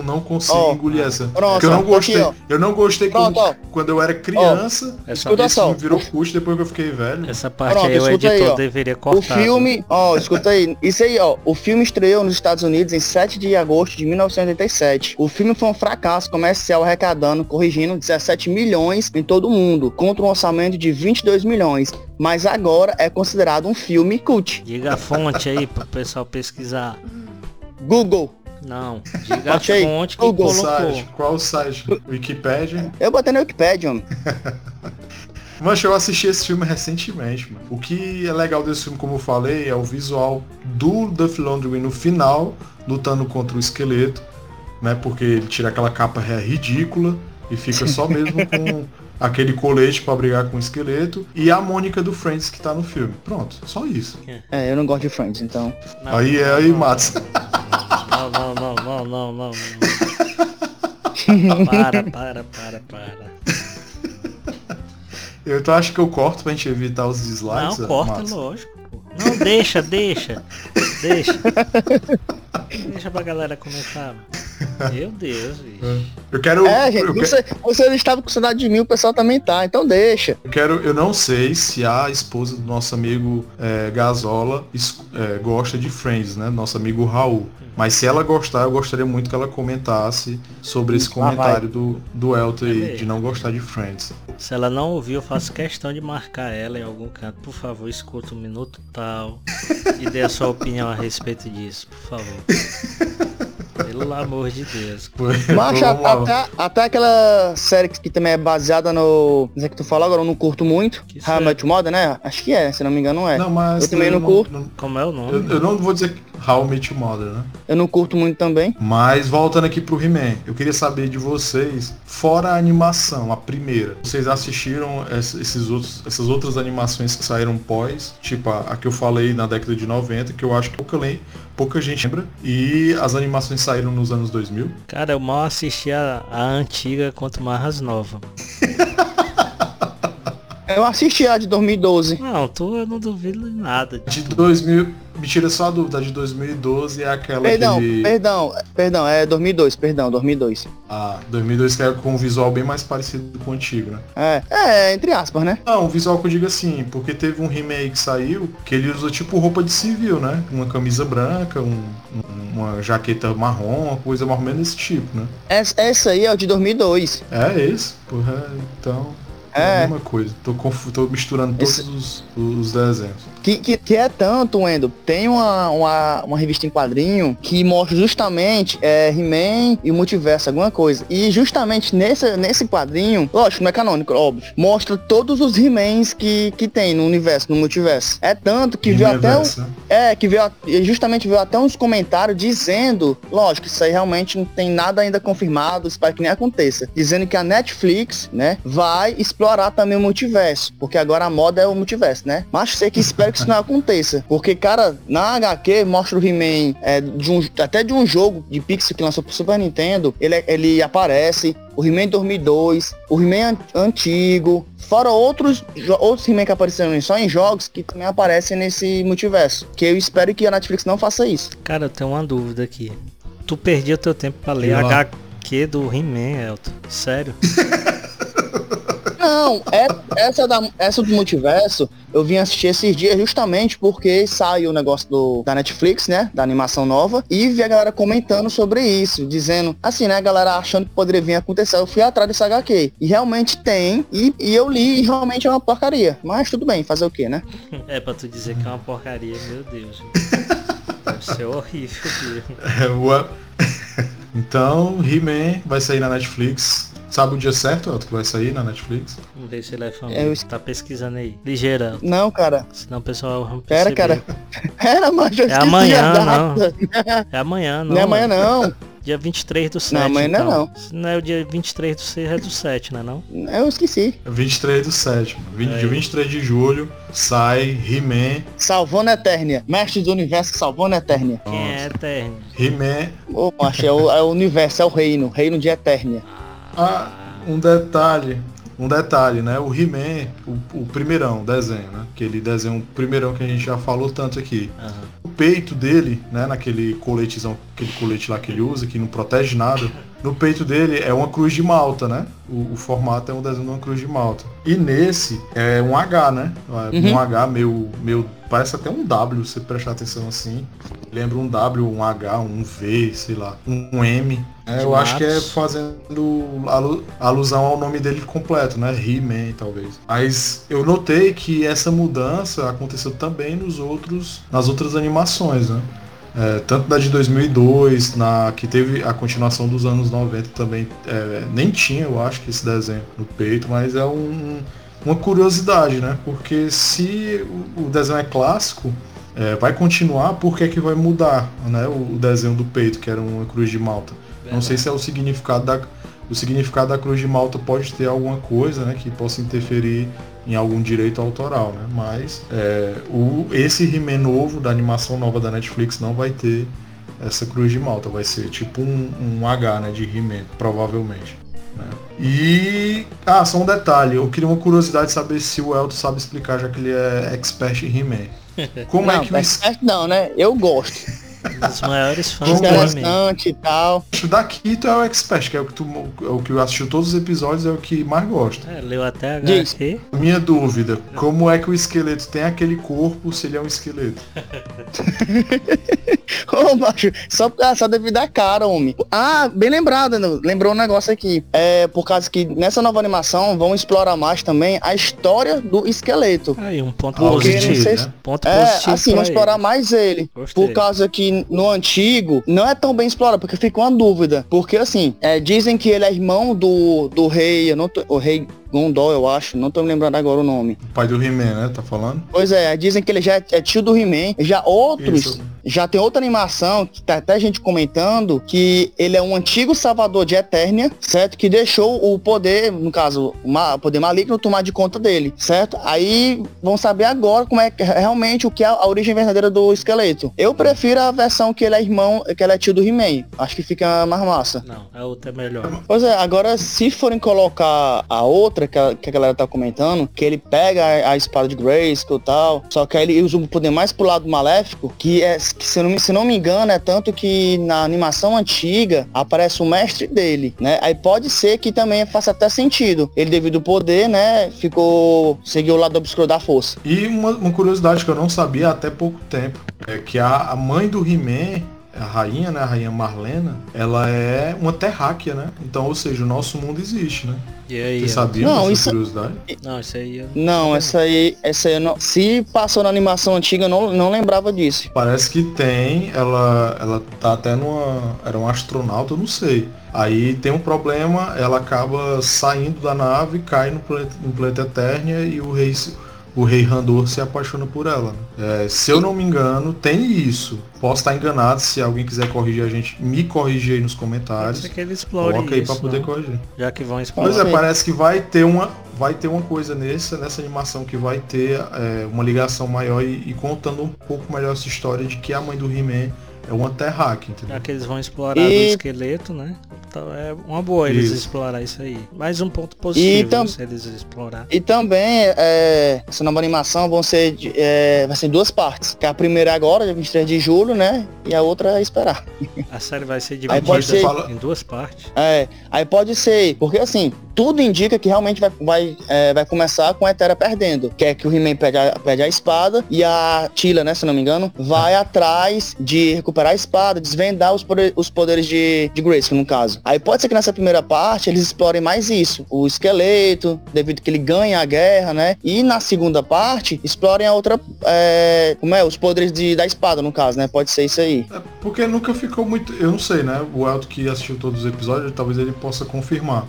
Não, consigo Ó, engolir essa. pronto, Porque eu não gostei. aqui, eu não gostei Pronto, quando, quando eu era criança. Essa, só. filme virou custo depois que eu fiquei velho. essa parte Pronto, aí o aí, editor ó. deveria O cortar. filme, ó, escuta aí. Isso aí, ó. O filme estreou nos Estados Unidos em 7 de agosto de 1987. O filme foi um fracasso comercial arrecadando, corrigindo, 17 milhões em todo o mundo, contra um orçamento de 22 milhões. Mas agora é considerado um filme cult. Diga a fonte aí pro pessoal pesquisar. Google. Não, diga a Bote aí, fonte que Google. Qual colocou. site? Qual o site? Wikipedia. Eu botei no Wikipedia, homem. Mas eu assisti esse filme recentemente, mano. O que é legal desse filme, como eu falei, é o visual do Duff Lundgren no final, lutando contra o esqueleto, né? Porque ele tira aquela capa é ridícula e fica só mesmo com aquele colete pra brigar com o esqueleto e a Mônica do Friends que tá no filme. Pronto, só isso. É, eu não gosto de Friends, então. Não, aí é aí, Matos. Não, não, não, não, não, não. não. Para, para, para, para. Eu então acho que eu corto pra gente evitar os dislikes. Não, corta, Matos. lógico. pô. Não, deixa, deixa. Deixa. Deixa pra galera comentar. Meu Deus, bicho. Eu quero. É, gente, eu, que- você, você estava com saudade de mim, o pessoal também tá, então deixa. eu quero. Eu não sei se a esposa do nosso amigo é, Gazola es- é, gosta de Friends, né? Nosso amigo Raul. Mas se ela gostar, eu gostaria muito que ela comentasse sobre esse comentário do, do Elton aí, de não gostar de Friends. Se ela não ouviu, eu faço questão de marcar ela em algum canto. Por favor, escuta um minuto tal e dê a sua opinião a respeito disso, por favor. Pelo amor de Deus. Mas até, até aquela série que, que, também é baseada no. Não sei que tu falou agora, eu não curto muito. How Much Mother, né? Acho que é, se não me engano, não é. Não, mas eu também não, não curto. Não, como é o nome? Eu, eu, não vou dizer How I Met Mother, né? Eu não curto muito também. Mas voltando aqui pro He-Man, eu queria saber de vocês, fora a animação, a primeira, vocês assistiram esses outros, essas outras animações que saíram pós, tipo a, a que eu falei na década de 90, que eu acho que pouca, pouca gente lembra, e as animações saíram nos anos 2000? Cara, eu mal assisti a, a antiga quanto mais as novas. Eu assisti a de 2012. Não, tu eu não duvido de nada. De 2000, me tira só a dúvida, de 2012 é aquela Perdão, que... perdão, perdão, é 2002, perdão, 2002. Ah, 2002 que é com um visual bem mais parecido com o antigo, né? É, é, entre aspas, né? Não, o visual que eu digo assim, porque teve um remake que saiu, que ele usa tipo roupa de civil, né? Uma camisa branca, um, uma jaqueta marrom, uma coisa mais ou menos desse tipo, né? Essa, essa aí é o de 2002. É esse? Porra, então... É, é a mesma coisa. Tô. Tô misturando todos Esse... os, os desenhos. Que, que, que, é tanto, Wendel. Tem uma, uma, uma, revista em quadrinho que mostra justamente é, He-Man e o multiverso, alguma coisa. E justamente nesse, nesse quadrinho, lógico, não é canônico, óbvio, mostra todos os He-Mans que, que tem no universo, no multiverso. É tanto que viu até. Um, é, que veio justamente veio até uns comentários dizendo, lógico, isso aí realmente não tem nada ainda confirmado, espero que nem aconteça. Dizendo que a Netflix, né, vai explorar também o multiverso. Porque agora a moda é o multiverso, né? Mas sei que espero que isso não aconteça. Porque, cara, na HQ mostra o He-Man é, de um, até de um jogo de Pixel que lançou pro Super Nintendo. Ele, é, ele aparece. O He-Man 2002, o He-Man antigo, fora outros, outros He-Man que apareceram só em jogos que também aparecem nesse multiverso. Que eu espero que a Netflix não faça isso. Cara, eu tenho uma dúvida aqui. Tu perdia o teu tempo pra ler a HQ do He-Man, Elton. Sério? Não, é, essa, da, essa do multiverso, eu vim assistir esses dias justamente porque saiu o negócio do, da Netflix, né? Da animação nova. E vi a galera comentando sobre isso, dizendo, assim, né? A galera achando que poderia vir acontecer. Eu fui atrás desse HQ. E realmente tem. E, e eu li e realmente é uma porcaria. Mas tudo bem, fazer o quê, né? É pra tu dizer que é uma porcaria, meu Deus. Deve ser horrível. É, então, He-Man vai sair na Netflix Sabe o dia certo, Elton, que vai sair na Netflix? Vamos ver se ele é famoso. Eu... Tá pesquisando aí. Ligeira. Não, cara. Senão o pessoal vai Pera, cara. Era, mas É amanhã, não. É amanhã, não. Não é amanhã, não. Dia 23 do 7. Não, amanhã então. não é não. Se não é o dia 23 do 6, é do 7, né não? Eu esqueci. 23 do 7. 20, é. Dia 23 de julho sai He-Man. Salvando Eternia. Mestre do universo salvando Eternia. Quem é Eternia? He-Man. Ô, macho, é o, é o universo, é o reino. Reino de Eternia. Ah, um detalhe, um detalhe, né? O He-Man, o, o, primeirão desenho, né? Aquele desenho primeirão que a gente já falou tanto aqui. Uhum. O peito dele, né? Naquele coletezão, aquele colete lá que ele usa, que não protege nada. No peito dele é uma cruz de malta, né? O, o formato é um desenho de uma cruz de malta. E nesse é um H, né? Uhum. Um H meio, meio. Parece até um W, se prestar atenção assim. Lembra um W, um H, um V, sei lá, um M. É, eu acho que é fazendo alusão ao nome dele completo, né? He-Man, talvez. Mas eu notei que essa mudança aconteceu também nos outros, nas outras animações, né? É, tanto da de 2002, na, que teve a continuação dos anos 90 também, é, nem tinha, eu acho, que esse desenho no peito, mas é um, uma curiosidade, né? Porque se o, o desenho é clássico, é, vai continuar, por que, é que vai mudar né? o, o desenho do peito, que era uma cruz de malta? Não sei se é o significado da, o significado da cruz de malta pode ter alguma coisa né, que possa interferir em algum direito autoral, né? Mas é, o, esse He-Man novo, da animação nova da Netflix, não vai ter essa cruz de malta, vai ser tipo um, um H né, de He-Man, provavelmente. Né? E. Ah, só um detalhe, eu queria uma curiosidade de saber se o Elton sabe explicar, já que ele é expert em He-Man. Como é não, é que o. Expert não, né? Eu gosto. Os maiores fãs do Interessante e tal. Daqui tu é o expert, que é o que tu é o que assistiu todos os episódios, é o que mais gosta. É, leu até HQ. Minha dúvida, como é que o esqueleto tem aquele corpo se ele é um esqueleto? Ô, macho, só, só devido à cara, homem. Ah, bem lembrado, né? lembrou um negócio aqui. É por causa que nessa nova animação vão explorar mais também a história do esqueleto. Aí, um ponto Porque, positivo, sei né? Ponto É, positivo assim, vão explorar ele. mais ele. Gostei. Por causa que no antigo não é tão bem explorado, porque fica uma dúvida. Porque assim, é, dizem que ele é irmão do, do rei, eu não tô, o rei Gondor, eu acho, não tô me lembrando agora o nome. O pai do He-Man, né? Tá falando? Pois é, dizem que ele já é, é tio do He-Man. Já outros, Isso. já tem outra animação, que tá até gente comentando, que ele é um antigo salvador de Eternia, certo? Que deixou o poder, no caso, o poder maligno tomar de conta dele, certo? Aí vão saber agora como é que- realmente o que é a origem verdadeira do esqueleto. Eu prefiro a versão que ele é irmão, que ele é tio do He-Man. Acho que fica mais massa. Não, a outra é melhor. Pois é, agora se forem colocar a outra que a, que a galera tá comentando, que ele pega a, a espada de Grayskull e tal, só que aí ele usa o poder mais pro lado maléfico, que é, que se, não, se não me engano, é tanto que na animação antiga aparece o mestre dele, né? Aí pode ser que também faça até sentido. Ele devido ao poder, né, ficou, seguiu o lado obscuro da força. E uma, uma curiosidade que eu não sabia até pouco tempo é que a, a mãe do He-Man, a rainha, né? A rainha Marlena, ela é uma terráquea, né? Então, ou seja, o nosso mundo existe, né? E aí? Você eu- sabia Não, dessa isso- curiosidade? Não, isso aí eu... Não, essa aí, essa aí eu não, se passou na animação antiga, eu não, não lembrava disso. Parece que tem, ela, ela tá até numa. Era um astronauta, eu não sei. Aí tem um problema, ela acaba saindo da nave, cai no planeta, no planeta Eternia e o rei, se- o rei Randor se apaixona por ela. né? É, se eu não me engano, tem isso. Posso estar enganado, se alguém quiser corrigir a gente, me corrigir aí nos comentários. que ele explore Coloca aí isso, pra poder não? corrigir. Já que vão explorar. Pois é, parece que vai ter uma, vai ter uma coisa nessa, nessa animação que vai ter é, uma ligação maior e, e contando um pouco melhor essa história de que a mãe do He-Man é uma terráquea, entendeu? Já que eles vão explorar E- do esqueleto, né? Então é uma boa eles Isso. explorar isso aí. Mais um ponto positivo tam- se eles explorar. E também, é, essa nova animação vão ser, é, vai ser em duas partes. Que a primeira é agora, dia 23 de julho, né? E a outra é esperar. A série vai ser dividida pode ser- em duas partes. É, aí pode ser, porque assim, tudo indica que realmente vai, vai, é, vai começar com a Etera perdendo. Que é que o He-Man perde a, perde a espada e a Tila, né, se não me engano, vai atrás de recuperar a espada, desvendar os, poder- os poderes de, de Grayskull, no caso. Aí pode ser que nessa primeira parte eles explorem mais isso. O esqueleto, devido que ele ganha a guerra, né? E na segunda parte, explorem a outra, é, como é, os poderes de, da espada, no caso, né? Pode ser isso aí. É porque nunca ficou muito. Eu não sei, né? O Elton que assistiu todos os episódios, talvez ele possa confirmar.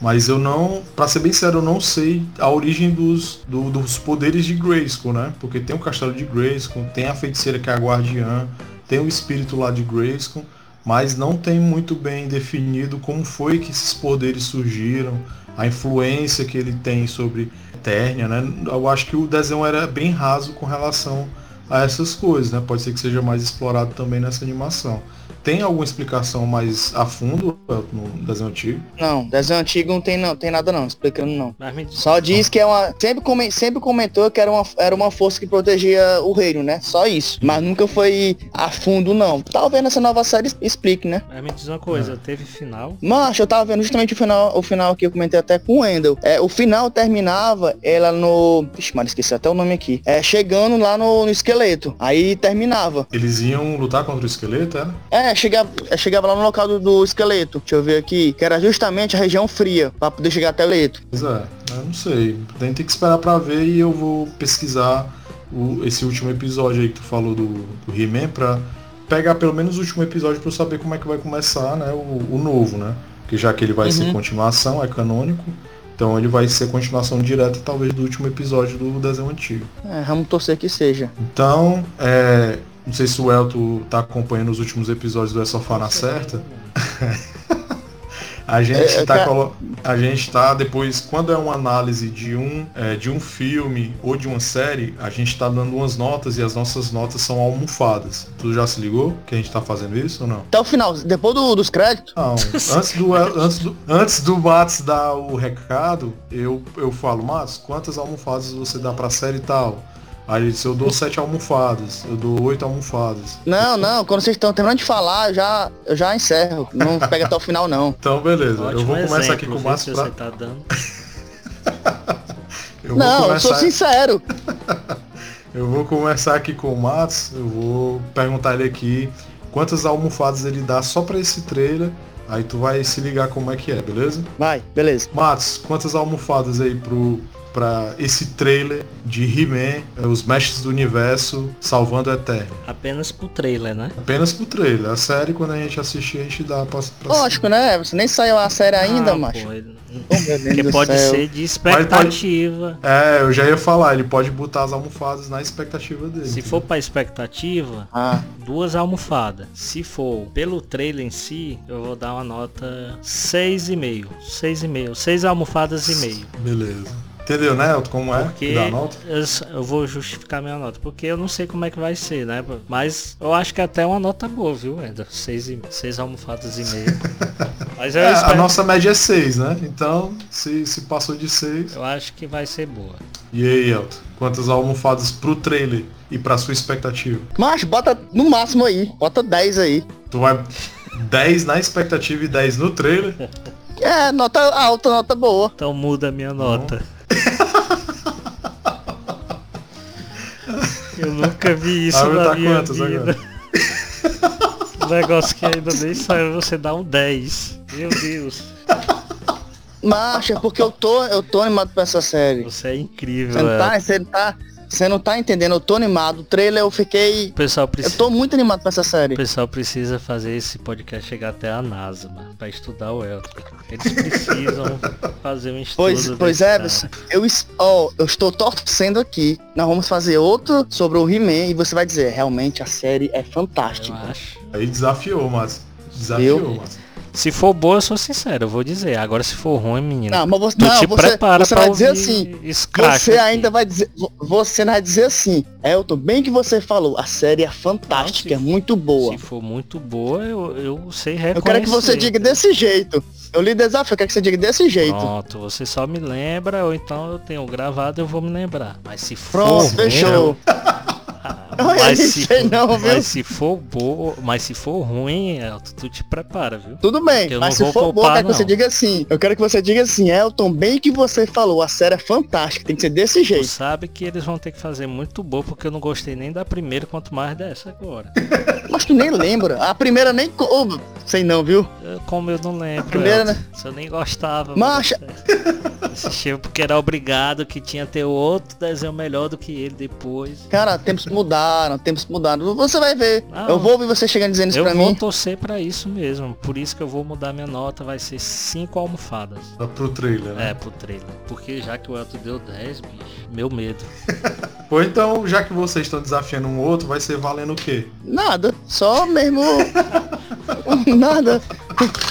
Mas eu não, pra ser bem sério, eu não sei a origem dos, do- dos poderes de Grayskull, né? Porque tem o castelo de Grayskull, tem a feiticeira que é a guardiã, tem o espírito lá de Grayskull, mas não tem muito bem definido como foi que esses poderes surgiram, a influência que ele tem sobre Eternia, né? Eu acho que o desenho era bem raso com relação a essas coisas, né? Pode ser que seja mais explorado também nessa animação. Tem alguma explicação mais a fundo no desenho antigo? Não, desenho antigo não tem, não, tem nada não, explicando não. Só diz que é uma. Sempre, come- sempre comentou que era uma, era uma força que protegia o reino, né? Só isso. Mas nunca foi a fundo, não. Talvez nessa nova série explique, né? Mas me diz uma coisa, É. teve final? Mas eu tava vendo justamente o final, o final que eu comentei até com o Wendel. É, o final terminava ela no. Vixe, mas esqueci até o nome aqui. É, chegando lá no, no esqueleto. Aí terminava. Eles iam lutar contra o esqueleto, era? É, chegava, chegava lá no local do, do esqueleto. Deixa eu ver aqui. Que era justamente a região fria. Pra poder chegar até o esqueleto. Pois é, eu não sei. Tem que esperar pra ver e eu vou pesquisar o- esse último episódio aí que tu falou do, do He-Man pra pegar pelo menos o último episódio pra eu saber como é que vai começar, né? O, o novo, né? Porque já que ele vai ser Uhum. continuação, é canônico. Então ele vai ser continuação direta, talvez, do último episódio do desenho antigo. É, vamos torcer que seja. Então, é, não sei se o Elton tá acompanhando os últimos episódios do É Sofá na Certa. A gente É, tá ca- colo- a gente tá depois quando é uma análise de um é, de um filme ou de uma série, a gente tá dando umas notas e as nossas notas são almofadas. Tu já se ligou que a gente tá fazendo isso ou não? Até o final, depois do- dos créditos. Não, antes do antes do antes do Matos dar o recado, eu eu falo, Matos, quantas almofadas você dá pra série e tal? Aí ele disse, eu dou sete almofadas, eu dou oito almofadas. Não, não, quando vocês estão terminando de falar, eu já, eu já encerro. Não pega até o final, não. Então beleza, Ótimo eu vou começar exemplo, aqui com o que pra... você tá dando. eu vou não, eu sou começar- sincero. Eu vou começar aqui com o Matos. Eu vou perguntar ele aqui quantas almofadas ele dá só para esse trailer. Aí tu vai se ligar como é que é, beleza? Vai, beleza. Matos, quantas almofadas aí pro, para esse trailer de He-Man, é, os mestres do universo salvando a Eterno. Apenas pro trailer, né? Apenas pro trailer. A série, quando a gente assistir, a gente dá pra, pra Lógico, né? Você nem saiu a série ainda, ah, macho. Pô, ele... oh, pode céu. ser de expectativa. Pode... É, eu já ia falar, ele pode botar as almofadas na expectativa dele. Se for pra expectativa, ah. duas almofadas. Se for pelo trailer em si, eu vou dar uma nota 6,5. 6,5. 6 almofadas e meio. Beleza. Entendeu, né, Elton, como é? Porque nota? Eu, eu, vou justificar minha nota, porque eu não sei como é que vai ser, né? Mas eu acho que até é uma nota boa, viu, Eda? Seis, e, seis almofadas e meia. Mas é, espero... A nossa média é seis, né? Então, se, se passou de seis... Eu acho que vai ser boa. E aí, Elton? Quantas almofadas pro trailer e pra sua expectativa? Mas bota no máximo aí. Bota 10 aí. Tu vai 10 na expectativa e 10 no trailer? É, nota alta, nota boa. Então muda a minha nota. Eu nunca vi isso na tá minha vida. Agora? negócio que ainda nem saiu, você dá um 10. Meu Deus. Macha, porque eu tô, eu tô animado pra essa série. Você é incrível, Você não tá, você tá, você não tá entendendo, eu tô animado. O trailer eu fiquei. O pessoal precisa... Eu tô muito animado pra essa série. O pessoal precisa fazer esse podcast chegar até a NASA, mano, pra estudar o Elton. Eles precisam fazer um estudo. Pois, pois é, eu, oh, eu estou torcendo aqui. Nós vamos fazer outro sobre o He-Man e você vai dizer, realmente a série é fantástica. Aí desafiou, mas. Desafiou, mas. Se for boa, eu sou sincero, eu vou dizer. Agora se for ruim, menino. Não, mas você, tu não, te você, prepara você vai dizer assim. Você ainda vai dizer. Você vai dizer assim, Elton, bem que você falou, a série é fantástica, não, se, é muito boa. Se for muito boa, eu, eu sei reconhecer. Eu quero que você diga desse jeito. Eu lhe desafio, eu quero que você diga desse jeito. Pronto, você só me lembra, ou então eu tenho gravado, eu vou me lembrar. Mas se for. Pronto, fechou. mas, se, não, mas se for boa, mas se for ruim, Elton, tu te prepara, viu? Tudo bem, mas se for boa, eu quero que você diga assim. Eu quero que você diga assim, Elton, bem que você falou, a série é fantástica, tem que ser desse jeito. Tu sabe que eles vão ter que fazer muito boa, porque eu não gostei nem da primeira, quanto mais dessa agora. mas tu nem lembra. A primeira nem. Oh, sei não, viu? Eu, como eu não lembro. A primeira, Elton, né? Se eu nem gostava. Marcha! Assistiu porque era obrigado que tinha ter outro desenho melhor do que ele depois. Cara, tempos mudaram, tempos mudaram. Você vai ver. Não, eu vou ouvir você chegando dizendo isso pra mim. Eu vou torcer pra isso mesmo. Por isso que eu vou mudar minha nota. Vai ser 5 almofadas. Tá pro trailer, né? É, pro trailer. Porque já que o Elton deu 10, bicho, meu medo. Ou então, já que vocês estão desafiando um outro, vai ser valendo o quê? Nada. Só mesmo. Nada.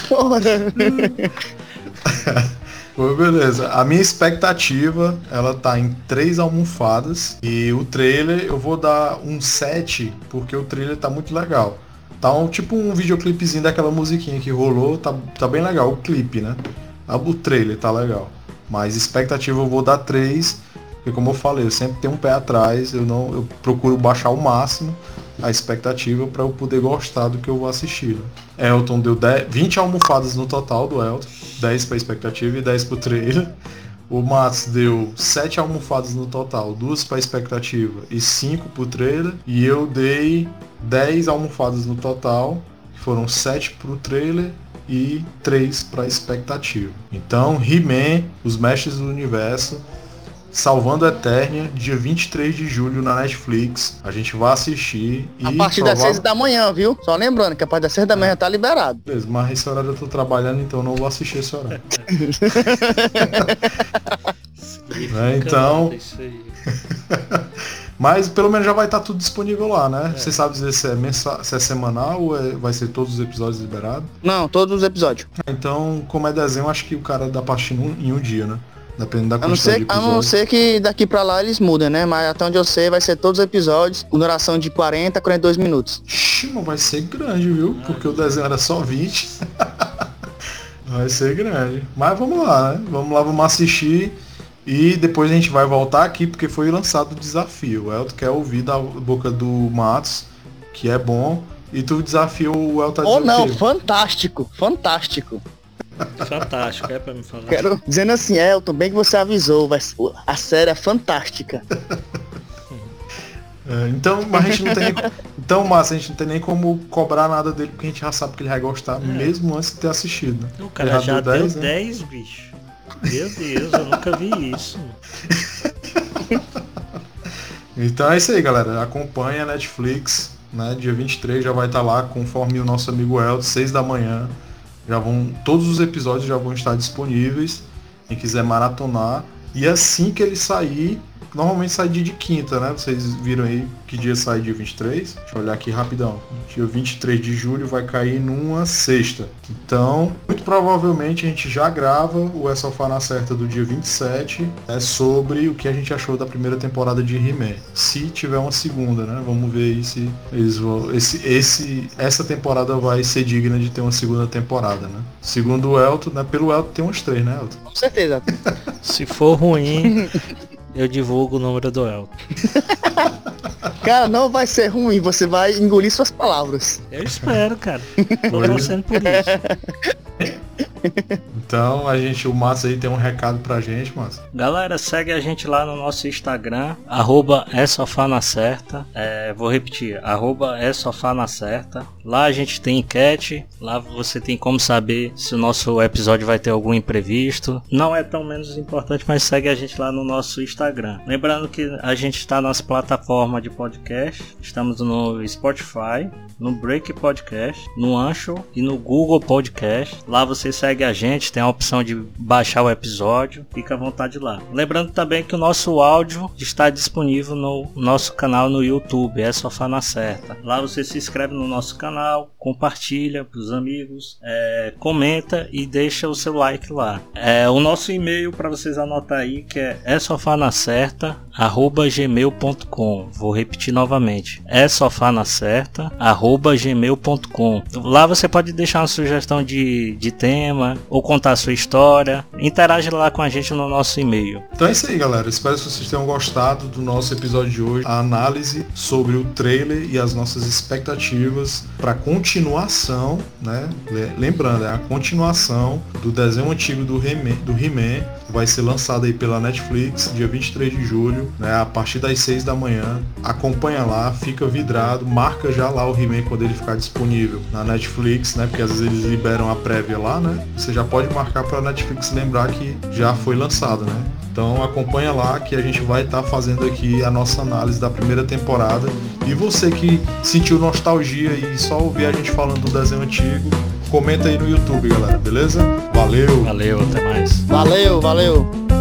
Porra. Pô, beleza. A minha expectativa, ela tá em três almofadas. E o trailer, eu vou dar um 7, porque o trailer tá muito legal. Tá um, tipo um videoclipezinho daquela musiquinha que rolou, tá, tá bem legal, o clipe, né? O trailer tá legal. Mas expectativa eu vou dar 3, porque como eu falei, eu sempre tenho um pé atrás, eu não eu procuro baixar o máximo a expectativa para eu poder gostar do que eu vou assistir. Né? Elton deu 10, 20 almofadas no total do Elton, 10 para expectativa e 10 pro trailer. O Mats deu 7 almofadas no total, 2 para expectativa e 5 pro trailer. E eu dei 10 almofadas no total, foram 7 pro trailer e 3 para expectativa. Então, He-Man, os mestres do universo, Salvando a Eternia, dia 23 de julho na Netflix. A gente vai assistir. A partir das 6 da manhã, viu? Só lembrando que a partir das 6 da manhã tá liberado. Beleza, mas esse horário eu tô trabalhando, então não vou assistir esse horário. é, então. mas pelo menos já vai estar tá tudo disponível lá, né? É. Você sabe dizer se é, mensa... se é semanal ou é... vai ser todos os episódios liberados? Não, todos os episódios. Então, como é desenho, acho que o cara dá pra assistir em um dia, né? Dependendo da a não ser, A não ser que daqui pra lá eles mudem, né? Mas até onde eu sei vai ser todos os episódios com duração de 40 a 42 minutos. Ixi, vai ser grande, viu? Porque o desenho era só 20. vai ser grande. Mas vamos lá, né? Vamos lá, vamos assistir. E depois a gente vai voltar aqui porque foi lançado o desafio. O Elton quer ouvir da boca do Matos, que é bom. E tu desafiou o Elton a Oh não, fantástico, fantástico. Fantástico, é pra me falar. Quero dizendo assim, Elton, bem que você avisou, vai, a série é fantástica. É, então, mas a gente não tem nem, então, mas a gente não tem nem como cobrar nada dele, porque a gente já sabe que ele vai gostar, é. mesmo antes de ter assistido. O cara já, já deu 10, 10 né? bicho. Meu Deus, eu nunca vi isso. então é isso aí, galera. Acompanha a Netflix, né? Dia 23 já vai estar lá, conforme o nosso amigo El, 6 da manhã. Já vão, todos os episódios já vão estar disponíveis. Quem quiser maratonar. E assim que ele sair, normalmente sai dia de quinta, né? Vocês viram aí que dia sai dia 23? Deixa eu olhar aqui rapidão. Dia 23 de julho vai cair numa sexta. Então, muito provavelmente a gente já grava o É Sofá na Certa do dia 27 é sobre o que a gente achou da primeira temporada de He-Man. Se tiver uma segunda, né? Vamos ver aí se eles vão. Esse, esse, essa temporada vai ser digna de ter uma segunda temporada, né? Segundo o Elton, né? Pelo Elton tem umas três, né, Elton? Com certeza. se for ruim, eu divulgo o número do Elton. Cara, não vai ser ruim, você vai engolir suas palavras. Eu espero, cara. Tô torcendo por isso. Então a gente, o Márcio aí tem um recado pra gente, Márcio. Galera, segue a gente lá no nosso Instagram, arroba é sofá na certa. É, vou repetir, arroba é sofá na certa. Lá a gente tem enquete, lá você tem como saber se o nosso episódio vai ter algum imprevisto. Não é tão menos importante, mas segue a gente lá no nosso Instagram. Lembrando que a gente está nas plataformas de podcast, estamos no Spotify, no Break Podcast, no Ancho e no Google Podcast. Lá você segue a gente, tem a opção de baixar o episódio, fica à vontade lá. Lembrando também que o nosso áudio está disponível no nosso canal no YouTube, é Sofá na Certa. Lá você se inscreve no nosso canal, compartilha para os amigos, é, comenta e deixa o seu like lá. É, o nosso e-mail para vocês anotar aí que é é sofá na certa gmail.com. Vou repetir novamente. É sofá na certa gmail.com. Lá você pode deixar uma sugestão de, de tema ou contar a sua história. Interage lá com a gente no nosso e-mail. Então é isso aí, galera. Espero que vocês tenham gostado do nosso episódio de hoje. A análise sobre o trailer e as nossas expectativas para continuação, né? Lembrando, é a continuação do desenho antigo do He-Man, do He-Man vai ser lançado aí pela Netflix dia 23 de julho, né, a partir das 6 da manhã. Acompanha lá, fica vidrado, marca já lá o He-Man quando ele ficar disponível na Netflix, né, porque às vezes eles liberam a prévia lá, né? Você já pode marcar para a Netflix lembrar que já foi lançado, né? Então acompanha lá que a gente vai estar tá fazendo aqui a nossa análise da primeira temporada. E você que sentiu nostalgia e só ouvir a gente falando do desenho antigo, comenta aí no YouTube, galera, beleza? Valeu! Valeu, até mais. Valeu, valeu!